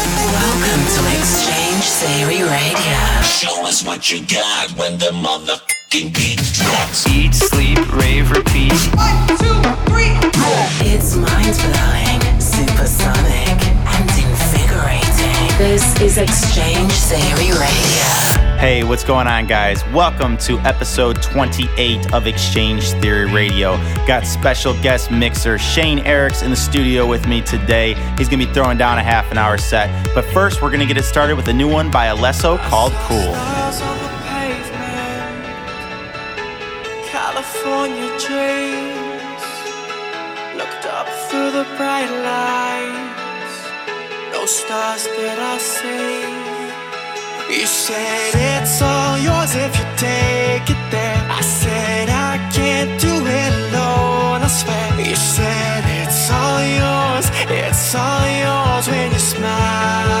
Welcome to X-Change Theory Radio. Show us what you got when the motherfucking beat drops. Eat, sleep, rave, repeat. One, two, three, four. It's mind-blowing, supersonic, and invigorating. This is X-Change Theory Radio. Hey, what's going on, guys? Welcome to episode 28 of X-Change Theory Radio. Got special guest mixer Shane Arix in the studio with me today. He's gonna be throwing down a half an hour set. But first, we're gonna get it started with a new one by Alesso called Cool. Stars on the pavement, California dreams. Looked up through the bright lights. No stars did I see. You said it's all yours if you take it there. I said I can't do it alone. I swear. You said it's all yours. It's all yours when you smile.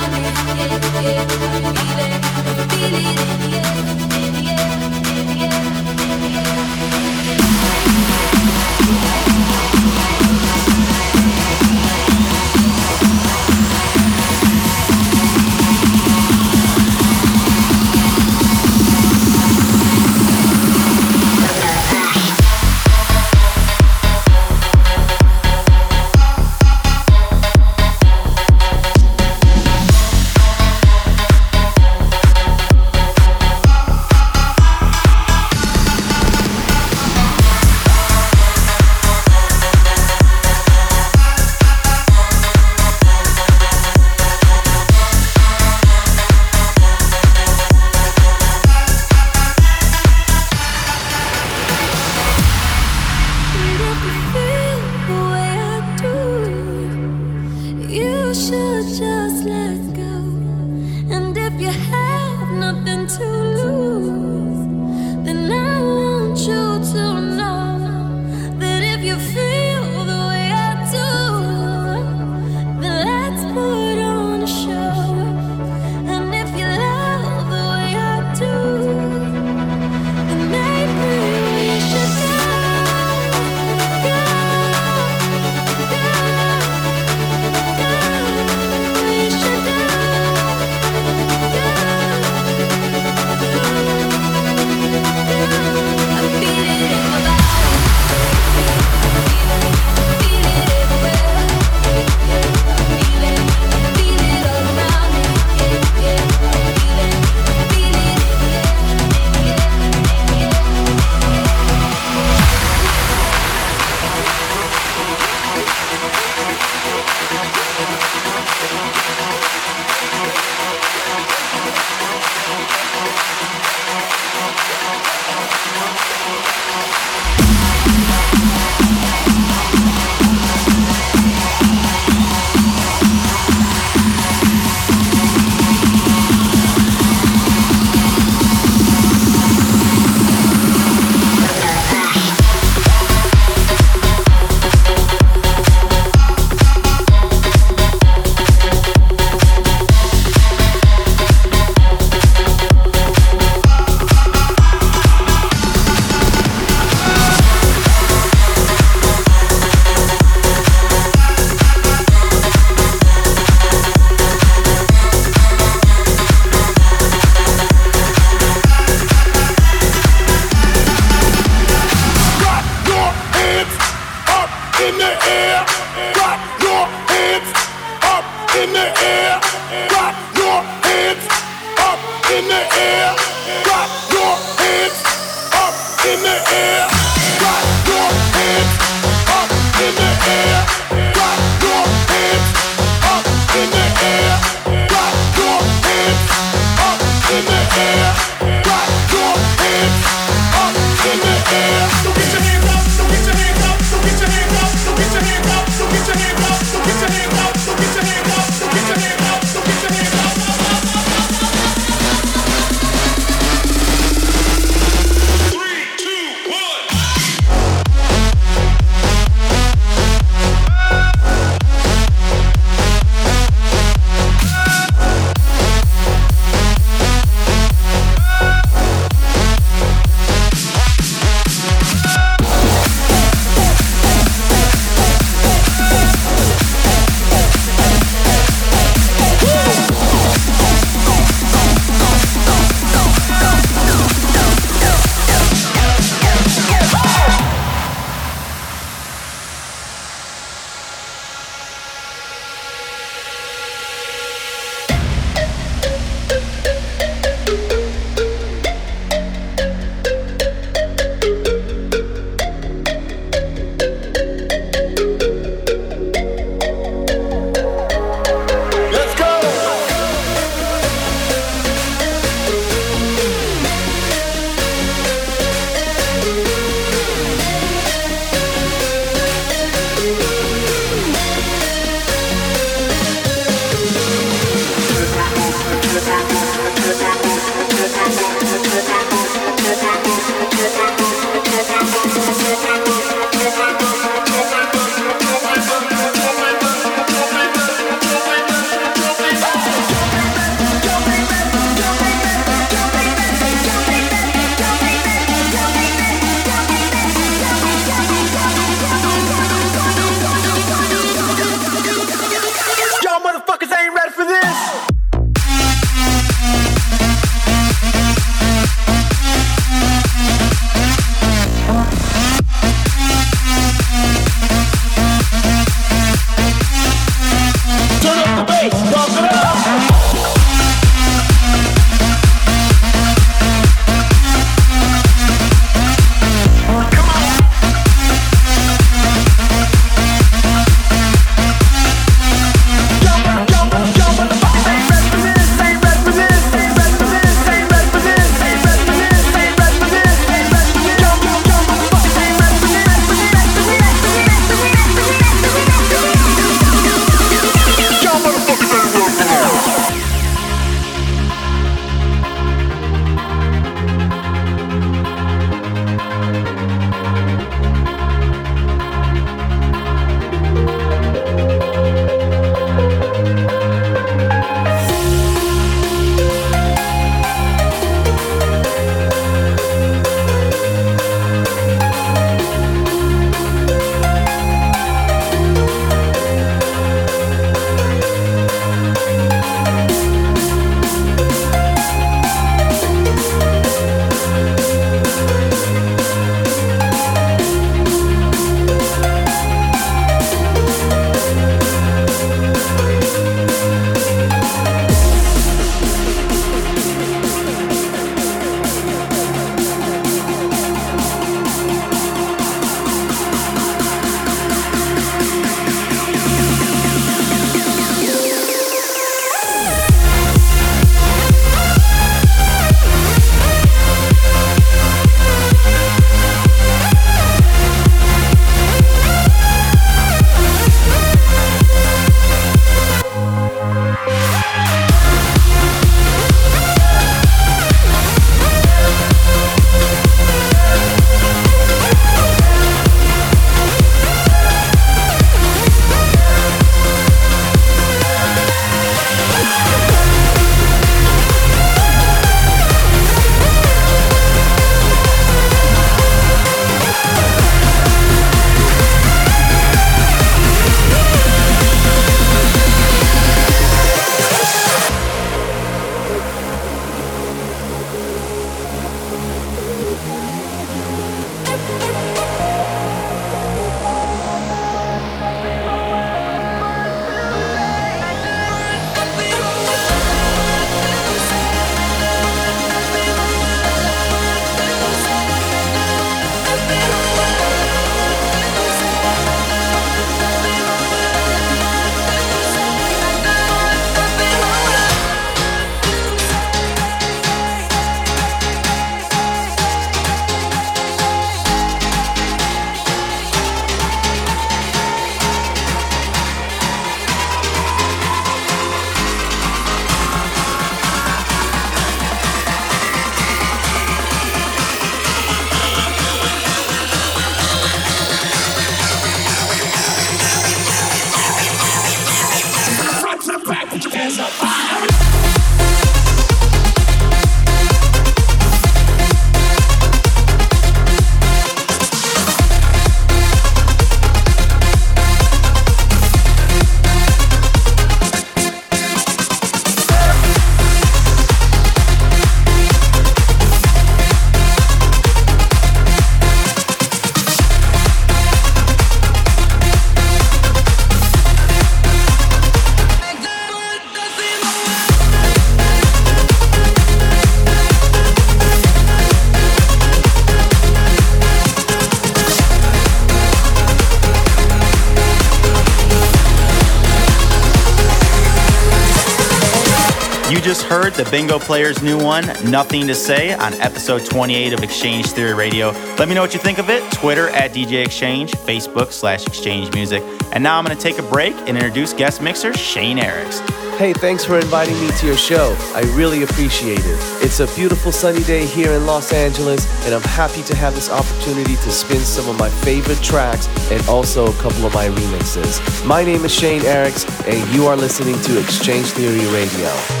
The Bingo Players' new one, Nothing to Say, on episode 28 of X-Change Theory Radio. Let me know what you think of it. Twitter at DJ Exchange, Facebook slash Exchange Music. And now I'm going to take a break and introduce guest mixer Shane Arix. Hey, thanks for inviting me to your show. I really appreciate it. It's a beautiful sunny day here in Los Angeles, and I'm happy to have this opportunity to spin some of my favorite tracks and also a couple of my remixes. My name is Shane Arix, and you are listening to X-Change Theory Radio.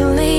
Of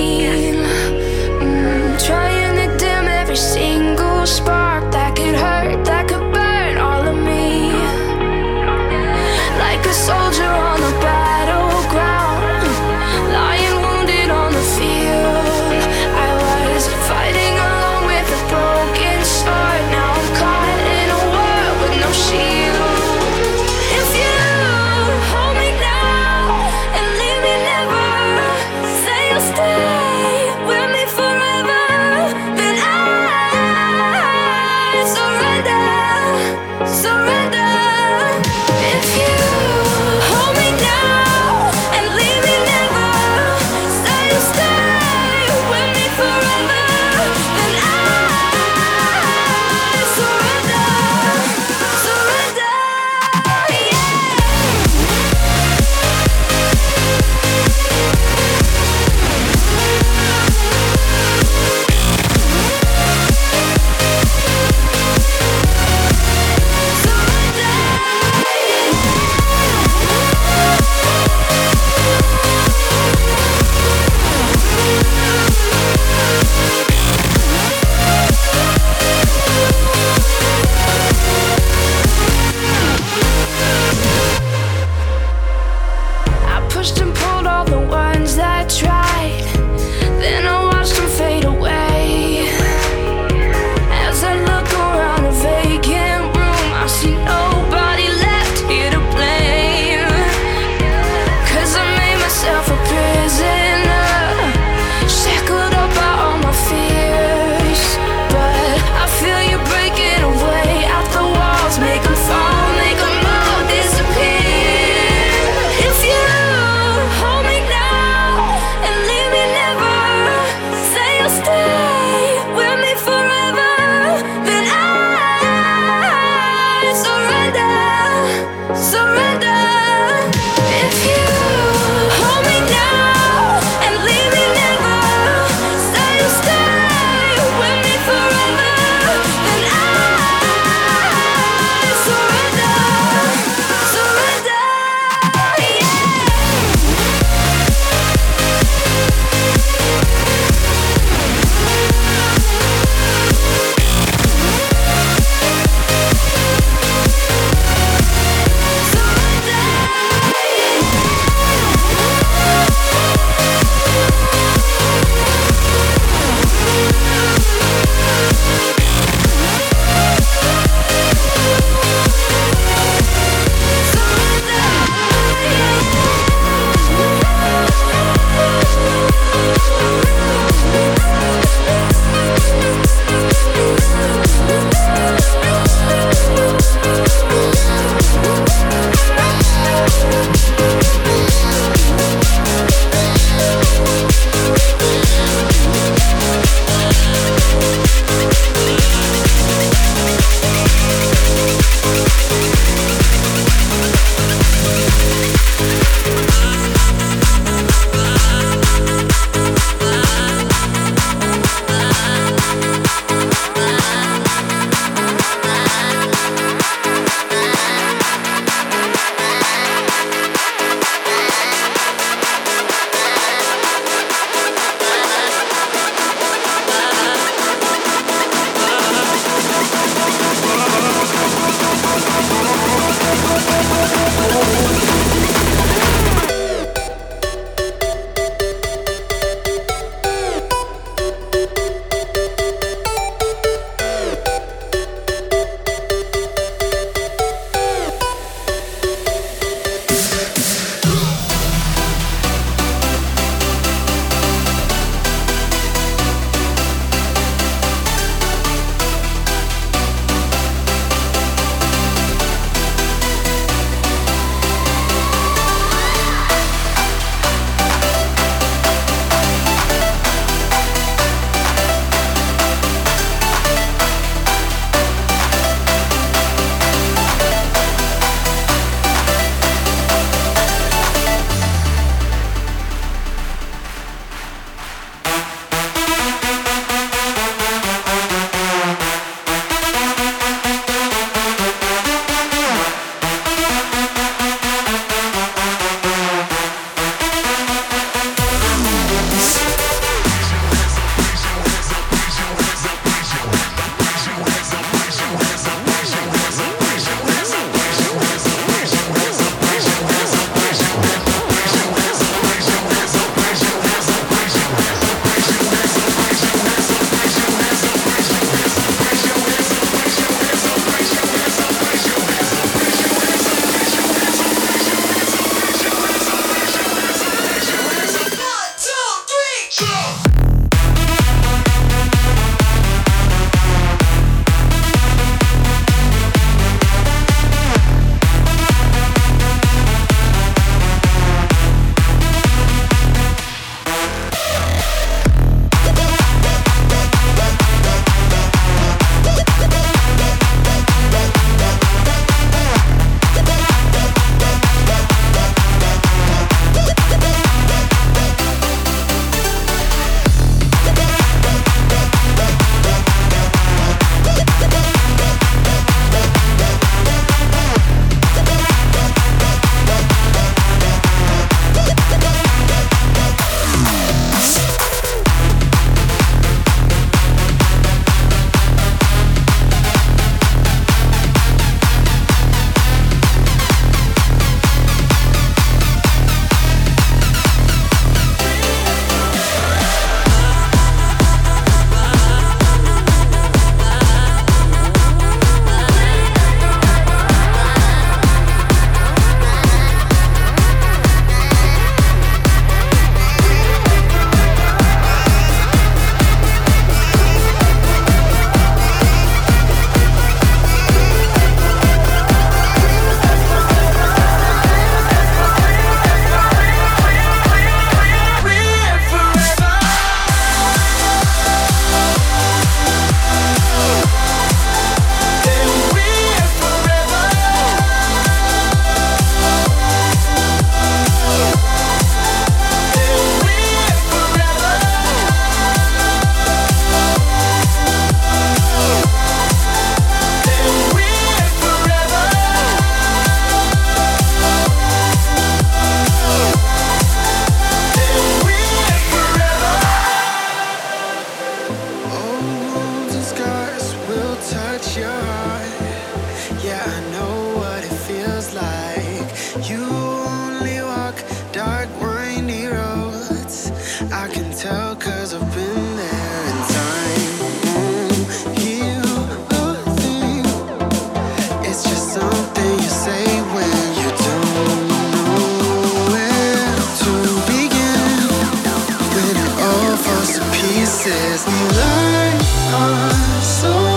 to pieces, we light our souls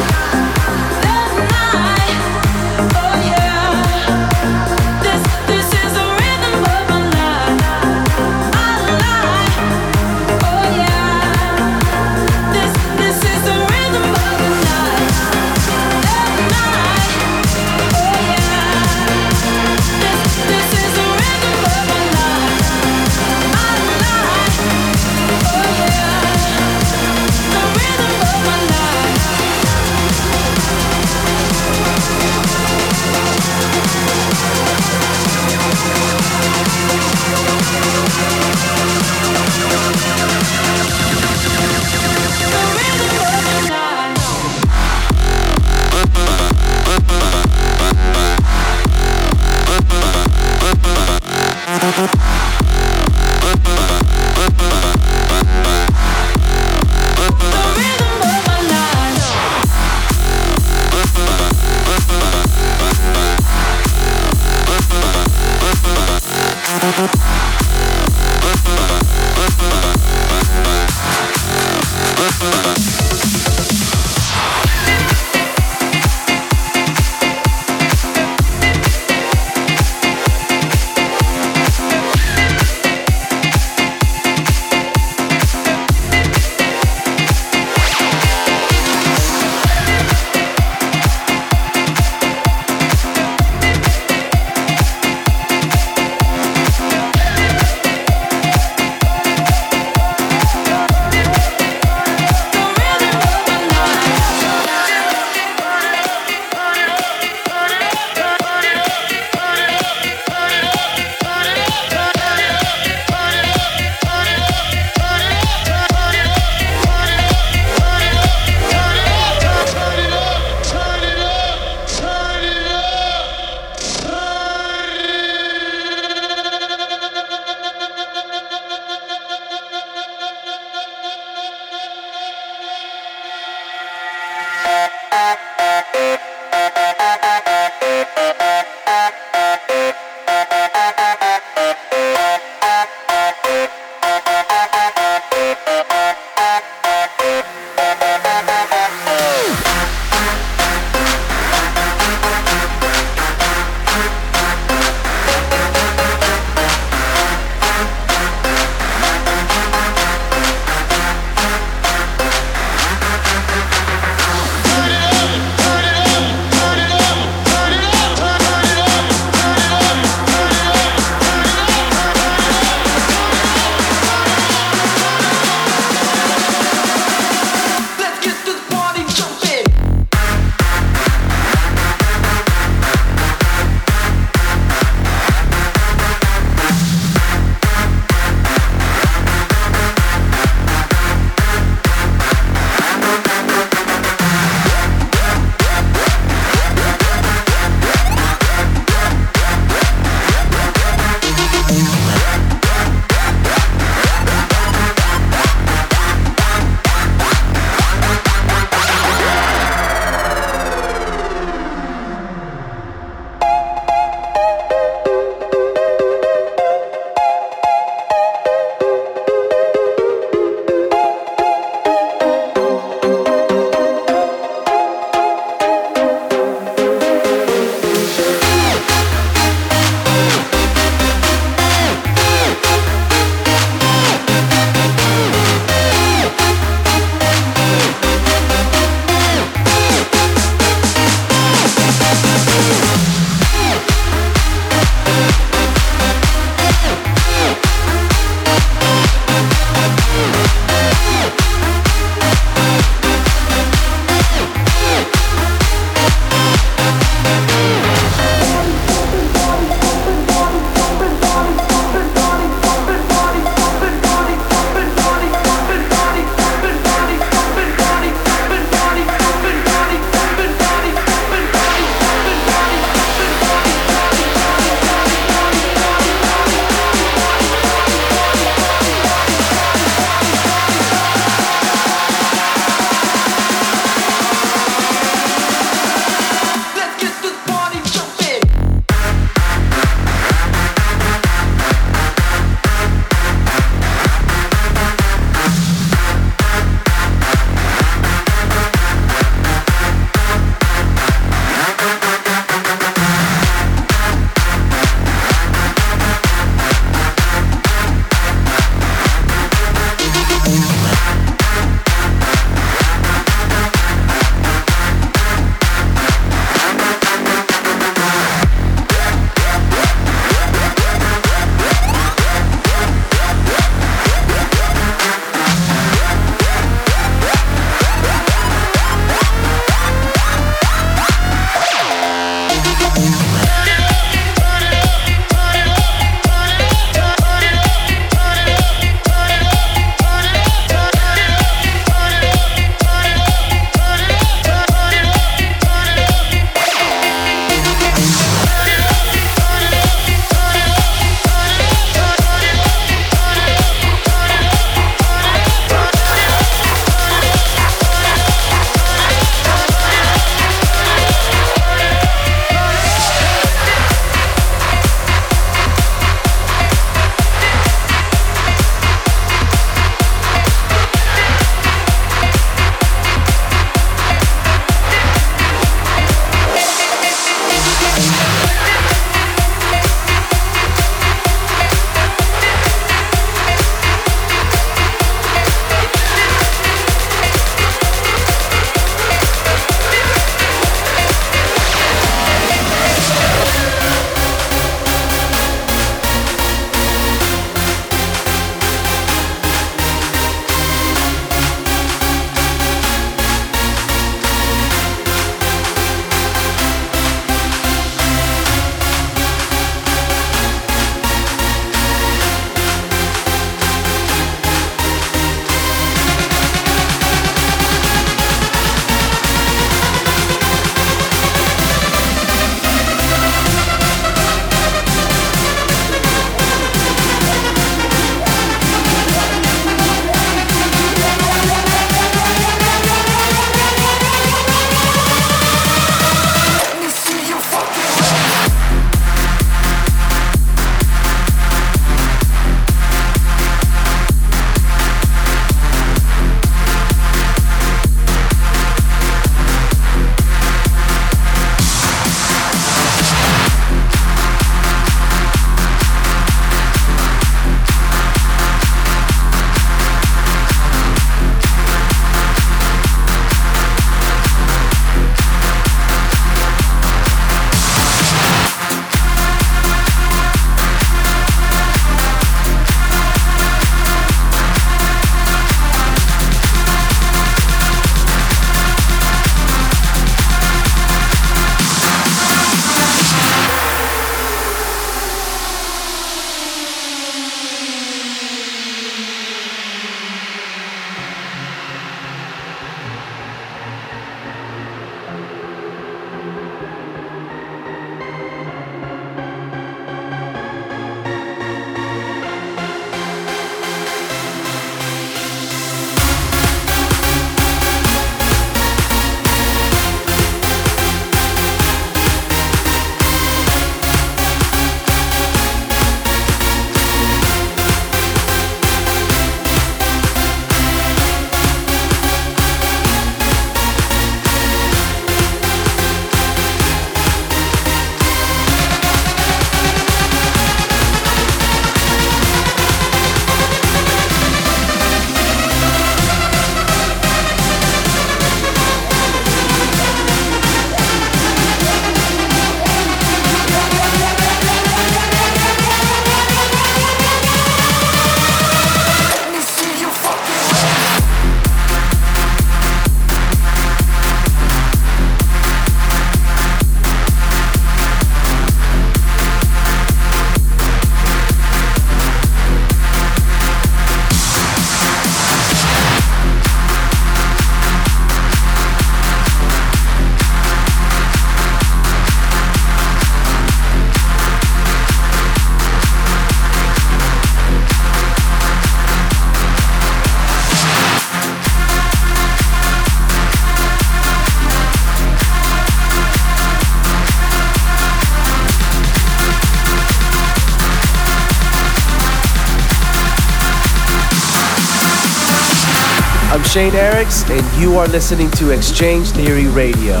Shane Arix, and you are listening to X-Change Theory Radio.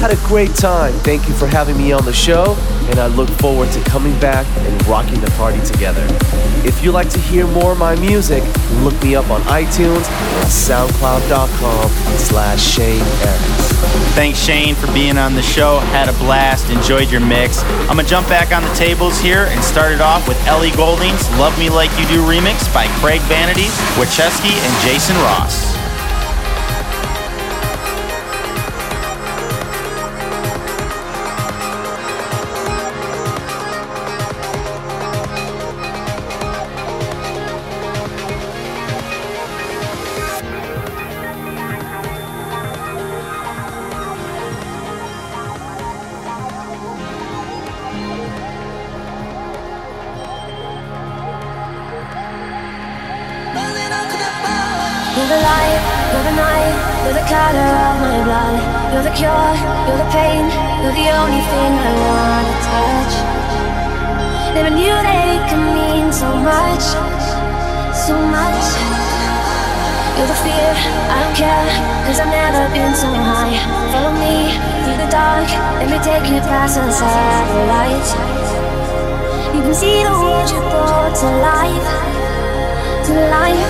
Had a great time. Thank you for having me on the show, and I look forward to coming back and rocking the party together. If you like to hear more of my music, look me up on iTunes and soundcloud.com slash Shane Arix. Thanks, Shane, for being on the show. Had a blast. Enjoyed your mix. I'm going to jump back on the tables here and start it off with Ellie Goulding's Love Me Like You Do remix by Craig Vanity, Wrechiski, and Jason Ross. You're the fear, I don't care, cause I've never been so high. Follow me through the dark, let me take you past the satellite. You can see the world you brought to life, to life.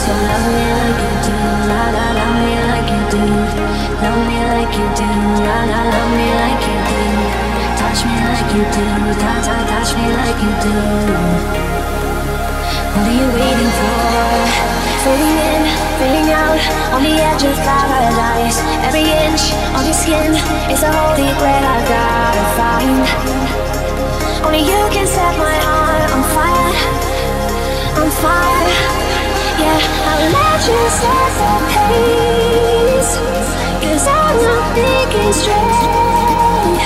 So love me like you do, la la love me like you do, love me like you do, la la love me like you do, touch me like you do, ta ta touch me like you do. What are you waiting for? Fading in, fading out, on the edge of paradise. Every inch of your skin is a holy grail I gotta find. Only you can set my heart on fire, on fire. Yeah, I'll let you set the pace Cause I'm not thinking straight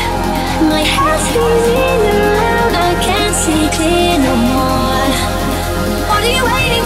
My head's spinning around I can't see clear no more What are you waiting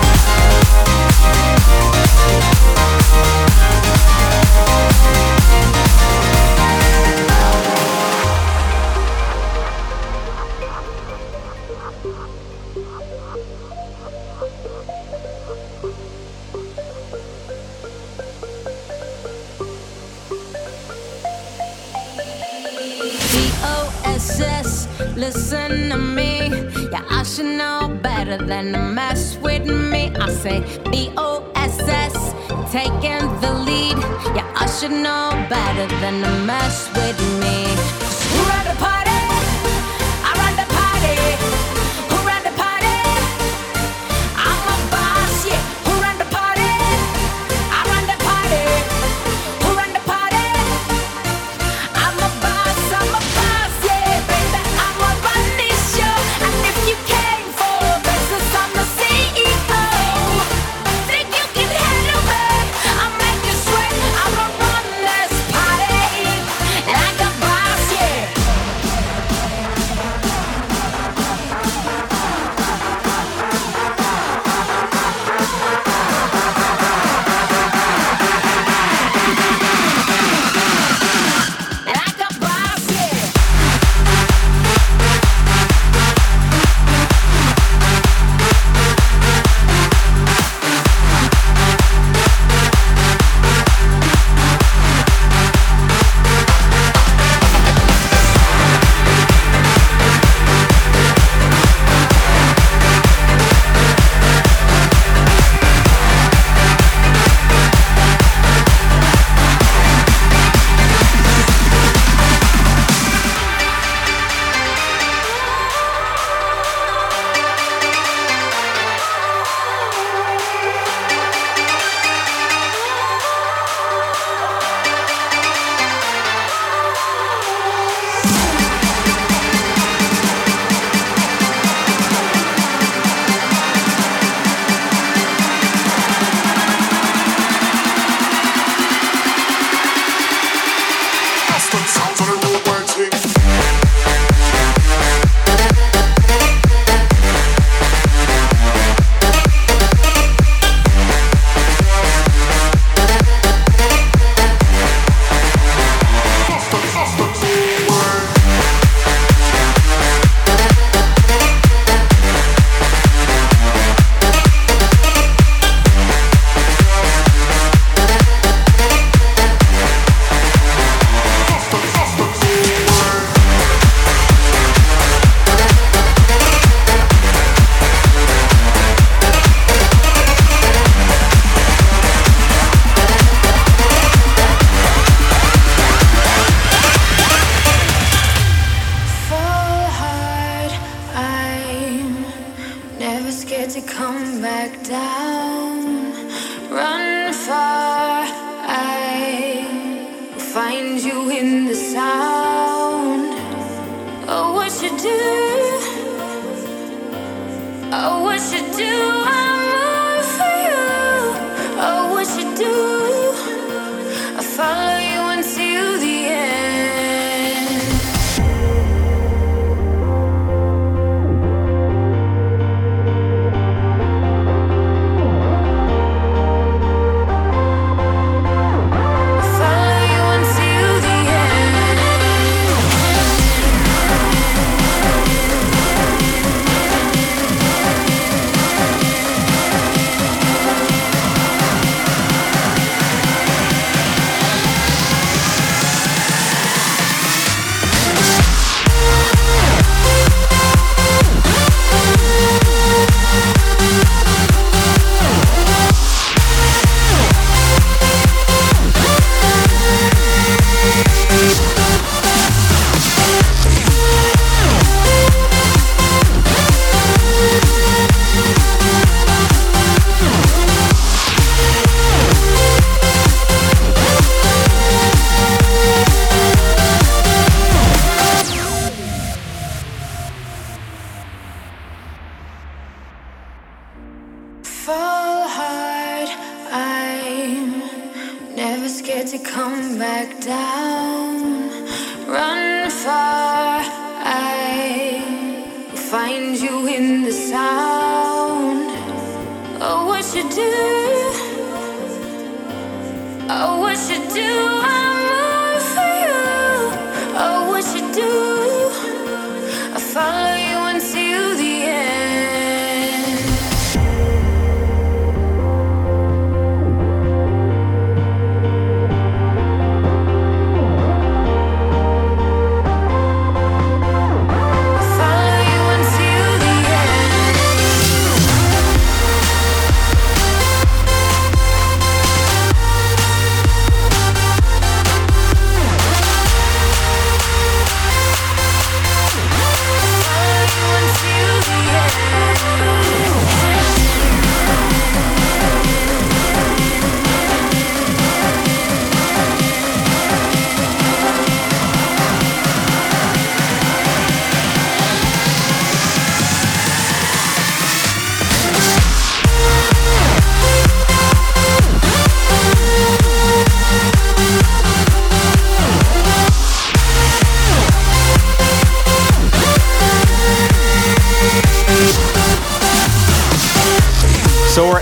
and a man. Scared to come back down. Run far, I will find you in the sound. Oh, what you do? Oh, what you do?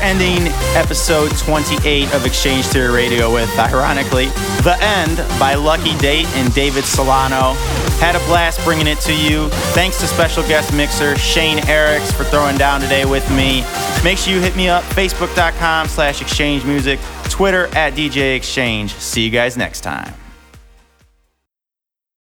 Ending episode 28 of X-Change Theory Radio with, ironically, The End by Lucky Date and David Solano. Had a blast bringing it to you. Thanks to special guest mixer Shane Arix for throwing down today with me. Make sure you hit me up, facebook.com slash exchange music, Twitter at DJ X-Change. See you guys next time.